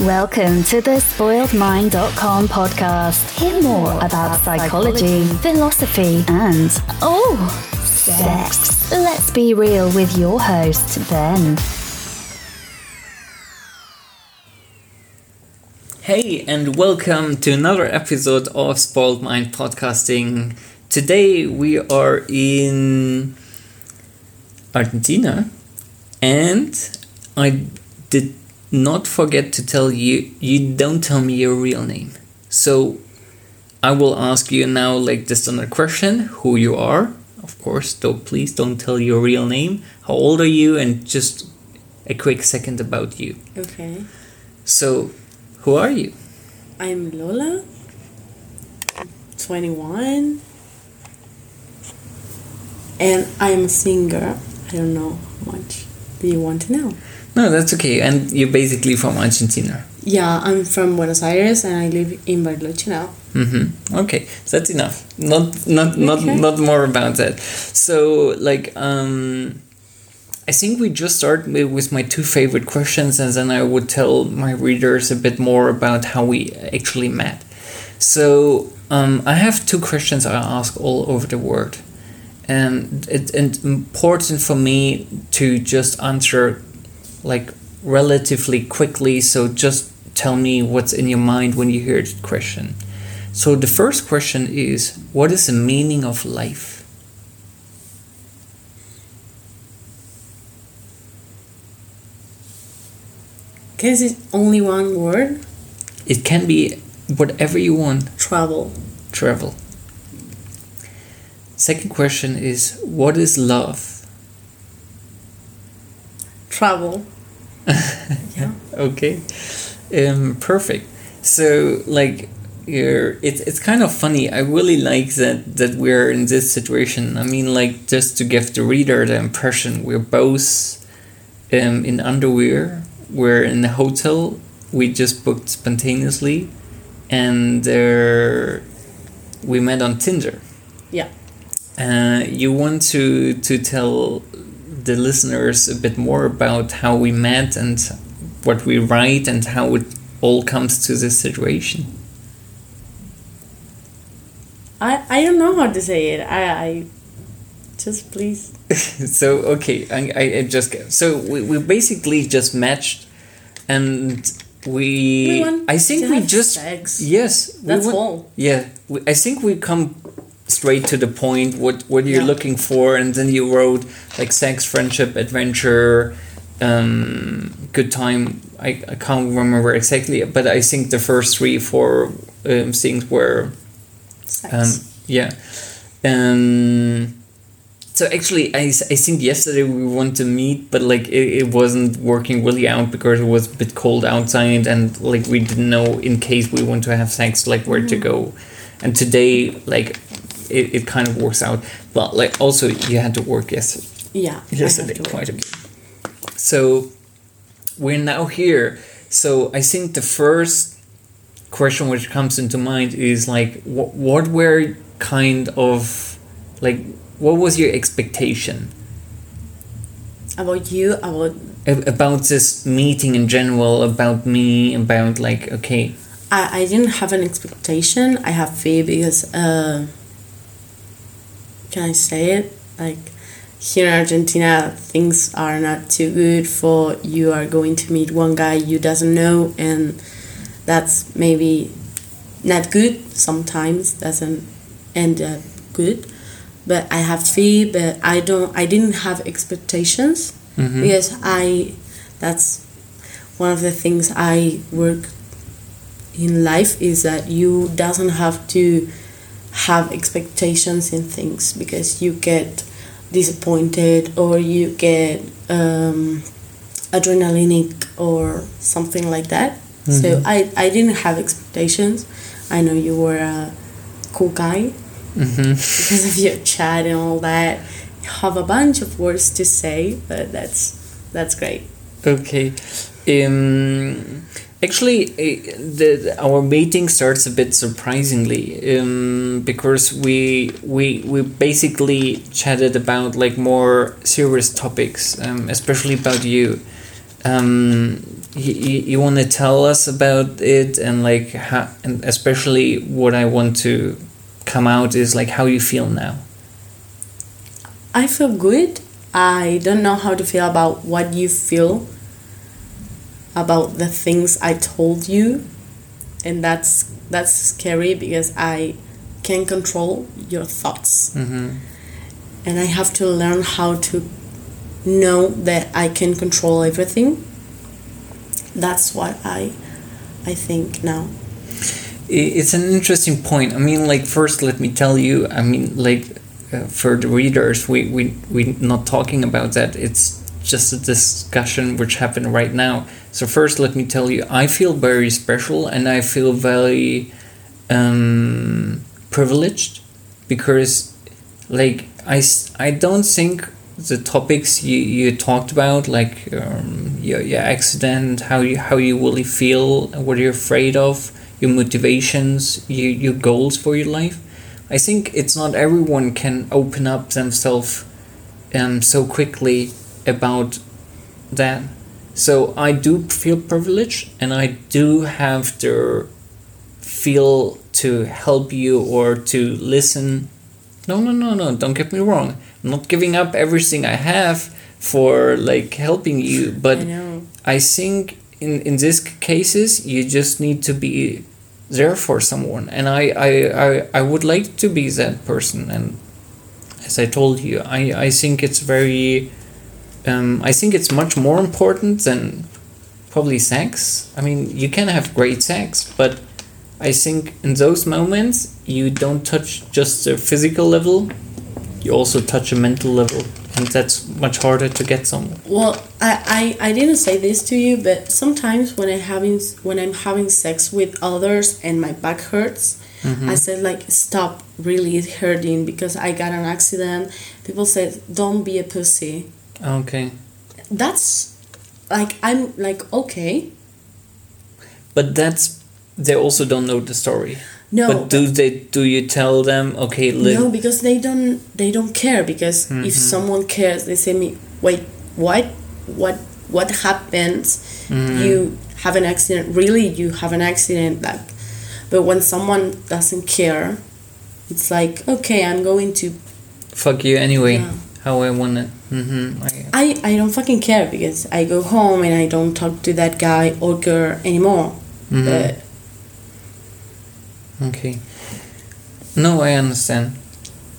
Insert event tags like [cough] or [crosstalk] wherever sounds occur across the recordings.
Welcome to the spoiledmind.com podcast. Hear more about psychology, philosophy, and oh, sex. Let's be real with your host, Ben. Hey, and welcome to another episode of Spoiled Mind Podcasting. Today we are in Argentina, and I did not forget to tell you you don't tell me your real name. So I will ask you now, like the standard question who you are. Of course, though, please don't tell your real name. How old are you? And just a quick second about you. Okay. So, who are you? I'm Lola. 21. And I'm a singer. I don't know how much. Do you want to know? No, that's okay. And you're basically from Argentina. Yeah, I'm from Buenos Aires and I live in Bariloche now. Mm-hmm. Okay, so that's enough. Not not not Okay. not more about that. So like um, I think we just start with, with my two favorite questions, and then I would tell my readers a bit more about how we actually met. So um, I have two questions I ask all over the world, and it's important for me to just answer like relatively quickly. So just tell me what's in your mind when you hear the question. So the first question is what is the meaning of life? Guess it's only one word It can be whatever you want, travel. travel. Second question is what is love? Travel. [laughs] yeah. Okay. Um perfect. So like you're it's it's kind of funny. I really like that that we're in this situation. I mean like just to give the reader the impression we're both um in underwear. We're in a hotel. We just booked spontaneously and uh, we met on Tinder. Yeah. Uh, you want to to tell the listeners a bit more about how we met and what we write and how it all comes to this situation. I, I don't know how to say it. I, I just please. [laughs] so okay, I, I, just so we, we basically just matched, and we, We I think we just sex. yes we That's want- all. Yeah, we, I think we come straight to the point. What what you're Yeah. looking for, and then you wrote like sex, friendship, adventure, um, good time. I, I can't remember exactly, but I think the first three four um, things were Sex. um, yeah. Um, so actually, I, I think yesterday we wanted to meet, but like it, it wasn't working really out because it was a bit cold outside, and like we didn't know in case we want to have sex, like where to go. And today, like it, it kind of works out, but like also you had to work yesterday yeah. Yesterday quite a bit. So we're now here. So I think the first question which comes into mind is like, what, what were kind of like, what was your expectation About you, about about this meeting in general, about me, about like, okay, I, I didn't have an expectation. I have fear because uh, can I say it? Like here in Argentina, things are not too good for you are going to meet one guy you doesn't know, and that's maybe not good. Sometimes doesn't end up good. But I have fear, but I don't. I didn't have expectations Mhm. because I. That's one of the things I work in life is that you doesn't have to have expectations in things because you get disappointed or you get um, adrenalinic or something like that. So I, I didn't have expectations. I know you were a cool guy hmm [laughs] because of your chat and all that. You have a bunch of words to say, but that's that's great. Okay. Um, actually, the, the- our meeting starts a bit surprisingly um, because we we we basically chatted about like more serious topics, um, especially about you. Um, you, you want to tell us about it and like how, and especially what I want to come out is like how you feel now. I feel good. I don't know how to feel about what you feel about the things I told you, and that's that's scary because I can control your thoughts, Mm-hmm. and I have to learn how to know that I can control everything. That's what I I think now. It's an interesting point. I mean, like first, let me tell you. I mean, like uh, for the readers, we we we not talking about that. It's just a discussion which happened right now. So first, let me tell you, I feel very special and I feel very um, privileged because, like, I I don't think the topics you, you talked about, like um, your, your accident, how you how you really feel, what you're afraid of, your motivations, your, your goals for your life. I think it's not everyone can open up themselves um, so quickly about that. So I do feel privileged and I do have the feel to help you or to listen. No, no, no, no, don't get me wrong. I'm not giving up everything I have for like helping you, but I. I think in in these cases you just need to be there for someone, and I I, I, I would like to be that person. And as I told you, I I think it's very, um, I think it's much more important than probably sex. I mean, you can have great sex, but I think in those moments you don't touch just the physical level, you also touch a mental level, and that's much harder to get some. Well, I, I, I didn't say this to you, but sometimes when I having when I'm having sex with others and my back hurts, I said like stop really hurting because I got an accident. People said don't be a pussy. Okay. That's like I'm like okay. But that's they also don't know the story. No, but do they do you tell them okay li- no, because they don't they don't care because Mm-hmm. if someone cares, they say me wait what what what happens? Mm-hmm. You have an accident. Really, you have an accident. Like, but when someone doesn't care, it's like okay, I'm going to. fuck you anyway Yeah. How I want it. Mm-hmm. I, I don't fucking care because I go home and I don't talk to that guy or girl anymore. Mhm. But okay. No, I understand.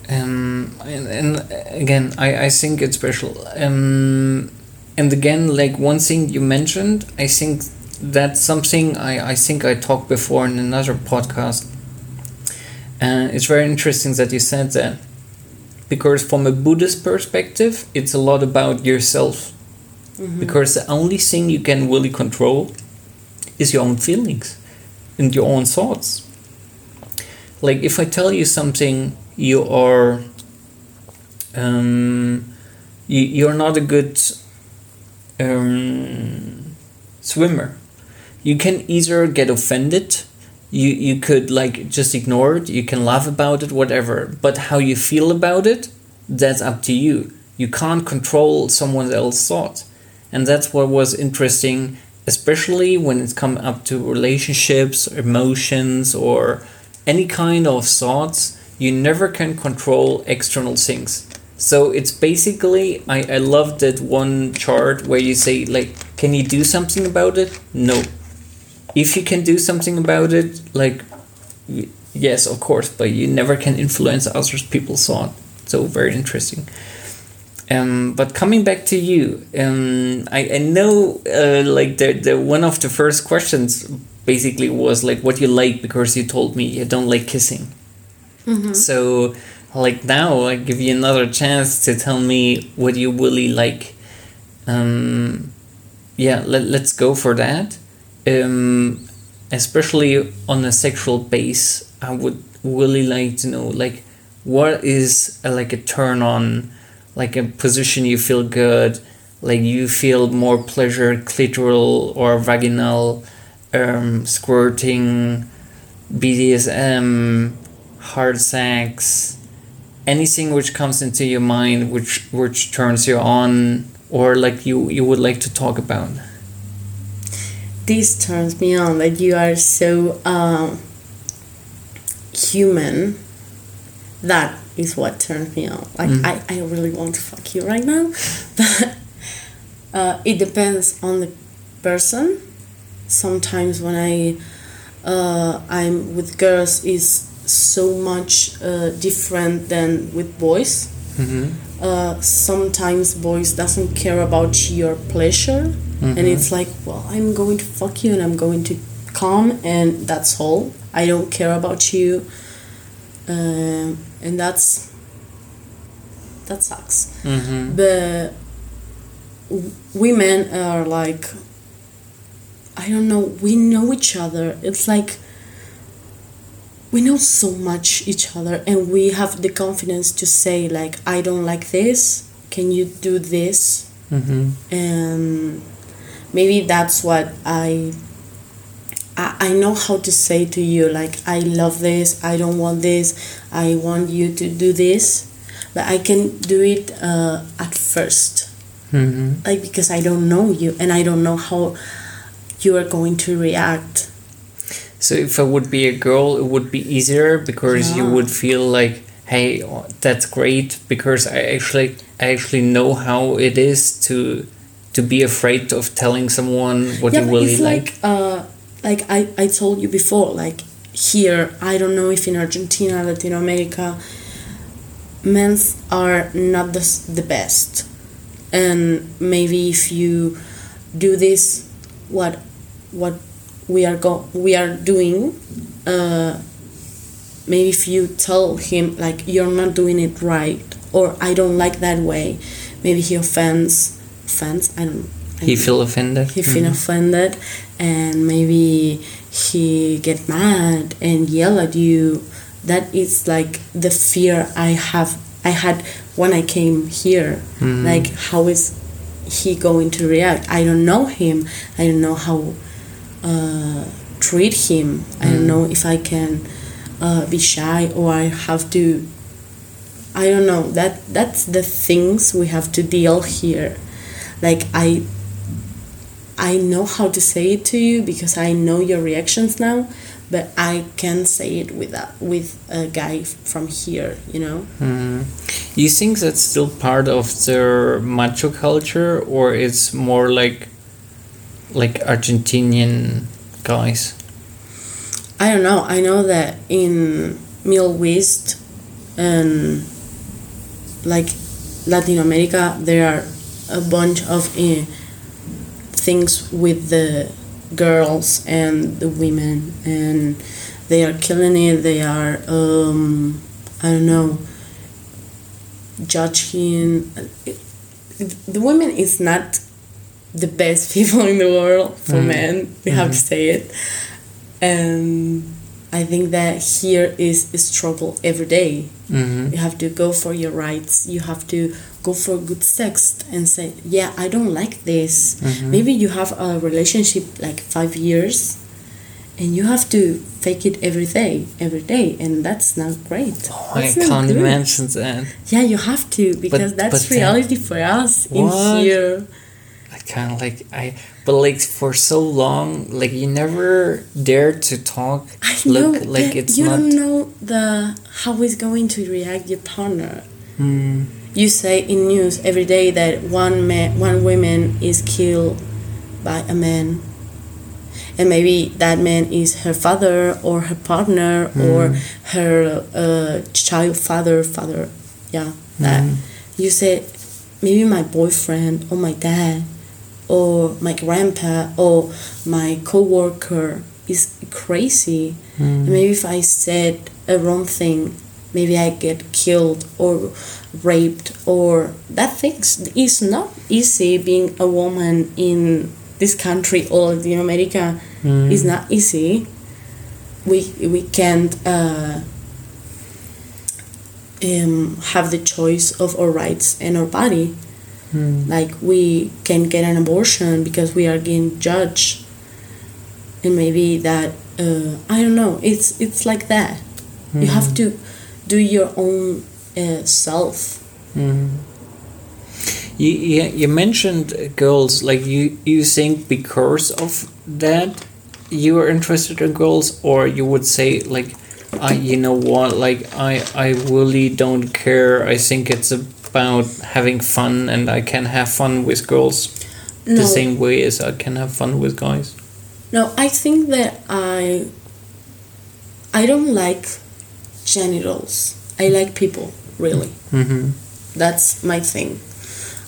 Um, and, and again, I, I think it's special. Um, and again, like one thing you mentioned, I think that's something I, I think I talked before in another podcast. Uh, it's very interesting that you said that because from a Buddhist perspective, it's a lot about yourself. Because the only thing you can really control is your own feelings and your own thoughts. Like if I tell you something, you are um, you, you're not a good um, swimmer. You can either get offended, you you could like just ignore it, you can laugh about it, whatever. But how you feel about it, that's up to you. You can't control someone else's thoughts, and that's what was interesting, especially when it's come up to relationships, emotions, or any kind of thoughts. You never can control external things. So it's basically I, I love that one chart where you say like can you do something about it? No. If you can do something about it, like yes, of course, but you never can influence others people's thought. So very interesting. Um, but coming back to you, um, I, I know uh, like the, the one of the first questions basically was like what you like because you told me you don't like kissing. So like now I give you another chance to tell me what you really like. Um, yeah, let, let's go for that. Um, especially on a sexual base, I would really like to know like what is a, like a turn on, like a position you feel good, like you feel more pleasure, clitoral or vaginal, um, squirting, BDSM, hard sex, anything which comes into your mind which which turns you on or like you you would like to talk about. This turns me on that you are so um, human. That is what turns me on. Like Mhm. I, I really want to fuck you right now [laughs] but uh, it depends on the person. Sometimes when i uh, i'm with girls is so much uh, different than with boys. Hmm uh, sometimes boys doesn't care about your pleasure and it's like well i'm going to fuck you and i'm going to come and that's all. I don't care about you. Um, and that's that sucks. Hmm but w- women are like i don't know we know each other. It's like we know so much each other and we have the confidence to say like i don't like this. Can you do this? Hmm and maybe that's what I, I i know how to say to you like i love this i don't want this i want you to do this. But i can do it uh, at first. Hmm like because i don't know you and i don't know how you are going to react. So if I would be a girl, it would be easier because you would feel like, hey, that's great because I actually I actually know how it is to to be afraid of telling someone what you but really it's like. like uh like I, I told you before like here i don't know if in argentina latin america men's are not the, the best and maybe if you do this what what we are go we are doing uh maybe if you tell him like you're not doing it right or i don't like that way maybe he offends offends i don't he feel offended. he feel offended and maybe he get mad and yell at you. That is like the fear i have i had when i came here. Mhm. like how is he going to react? I don't know him. I don't know how uh, treat him. I don't know if i can uh, be shy or i have to i don't know. That that's the things we have to deal here like i I know how to say it to you because I know your reactions now, but I can say it with a, with a guy from here, you know. Mhm. You think that's still part of their macho culture, or it's more like like Argentinian guys? I don't know. I know that in Middle West and like Latin America, there are a bunch of uh, things with the girls and the women, and they are killing it. They are, um, I don't know, judging. The women is not the best [laughs] people in the world for Mm. men. We have to say it and I think that here is a struggle every day. hmm You have to go for your rights. You have to go for good sex and say, "Yeah, I don't like this." Mhm. Maybe you have a relationship like five years, and you have to fake it every day, every day, and that's not great. Oh, I That's not can't good. imagine that. Yeah, you have to because that's but then- reality for us in What? here. I kind of like I, but like for so long, like you never dare to talk. I know, Look, like it's you not. don't know the how is going to react your partner. Mm, you say in news every day that one man one woman is killed by a man. And maybe that man is her father or her partner or mm. her uh, child father father. Yeah that mm. you say maybe my boyfriend or my dad or my grandpa or my coworker is crazy. Mm. And maybe if i said a wrong thing maybe i get killed or raped or that things is not easy being a woman in this country or Latin America. Is not easy. We we can't uh, um, have the choice of our rights and our body. Mm, like we can get an abortion because we are getting judged. And maybe that uh, i don't know. It's it's like that. You have Hmm. to do your own uh, self mm. You, you, you mentioned girls, like you, you think because of that you are interested in girls, or you would say, like, I, you know what, like, I, I really don't care. I think it's about having fun, and I can have fun with girls No. the same way as I can have fun with guys. No, I think that I I don't like genitals. I like people, really. Mm-hmm. That's my thing.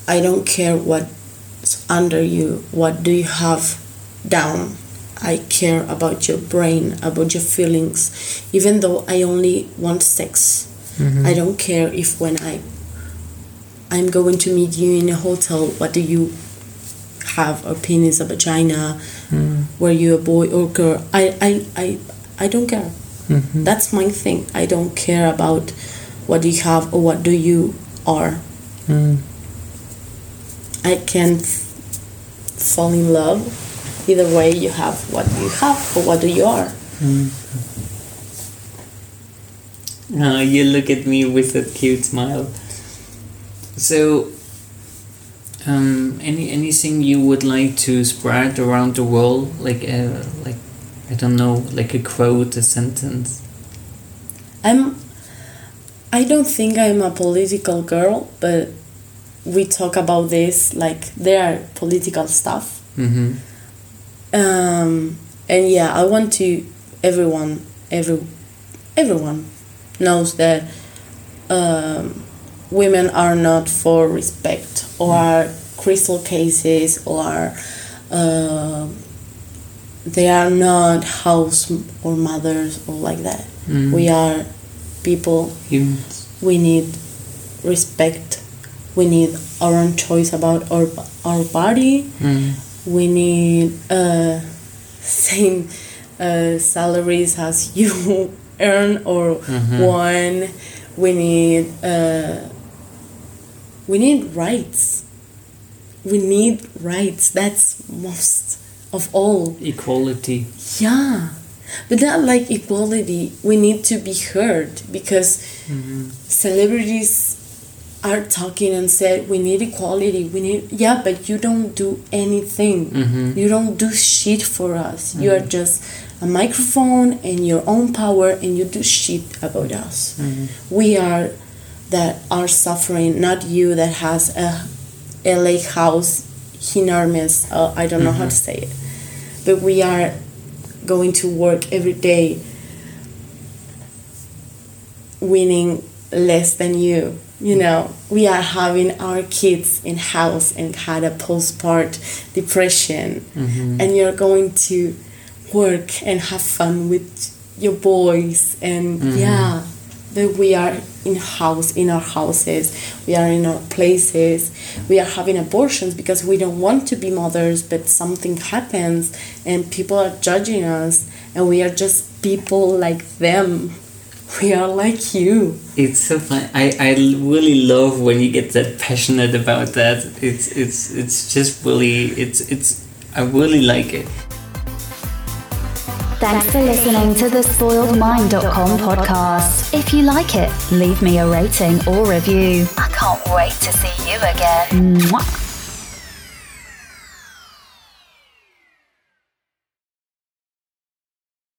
I don't care what's under you, what do you have down. I care about your brain, about your feelings. Even though I only want sex, Mm-hmm. I don't care if when I I'm going to meet you in a hotel, what do you have a penis, a vagina, were you a boy or girl? I I, I, I don't care. Mm-hmm. That's my thing. I don't care about what do you have or what do you are. Mm. I can f- fall in love. Either way, you have what you have or what do you are. Uh, you look at me with a cute smile. So, um, any anything you would like to spread around the world, like uh, like I don't know, like a quote, a sentence. I'm. I don't think I'm a political girl, but we talk about this like there are political stuff. Mm-hmm. Um, and yeah, I want to everyone every everyone knows that um, women are not for respect or are crystal cases or uh, they are not house or mothers or like that. Mm. We are people Humans. we need respect we need our own choice about our our body Mm. we need uh, [laughs] same uh, salaries as [laughs] you earn or Mhm. one we need uh, we need rights we need rights that's most of all. Equality. yeah. But not like equality. We need to be heard because Mm-hmm. celebrities are talking and said we need equality. We need yeah but you don't do anything. Mhm. you don't do shit for us. You are just a microphone and your own power and you do shit about us. We are that are suffering not you that has a la house enormous uh, i don't know how to say it but we are going to work every day winning less than you you know? We are having our kids in house and had a postpart depression. Mm-hmm. and you're going to work and have fun with your boys and yeah that we are in house in our houses we are in our places we are having abortions because we don't want to be mothers but something happens and people are judging us and we are just people like them [laughs] we are like you It's so fun. I, I really love when you get that passionate about that. It's it's it's just really it's it's I really like it. Thanks for listening to the spoiledmind.com podcast. If you like it, leave me a rating or review. I can't wait to see you again. Mwah.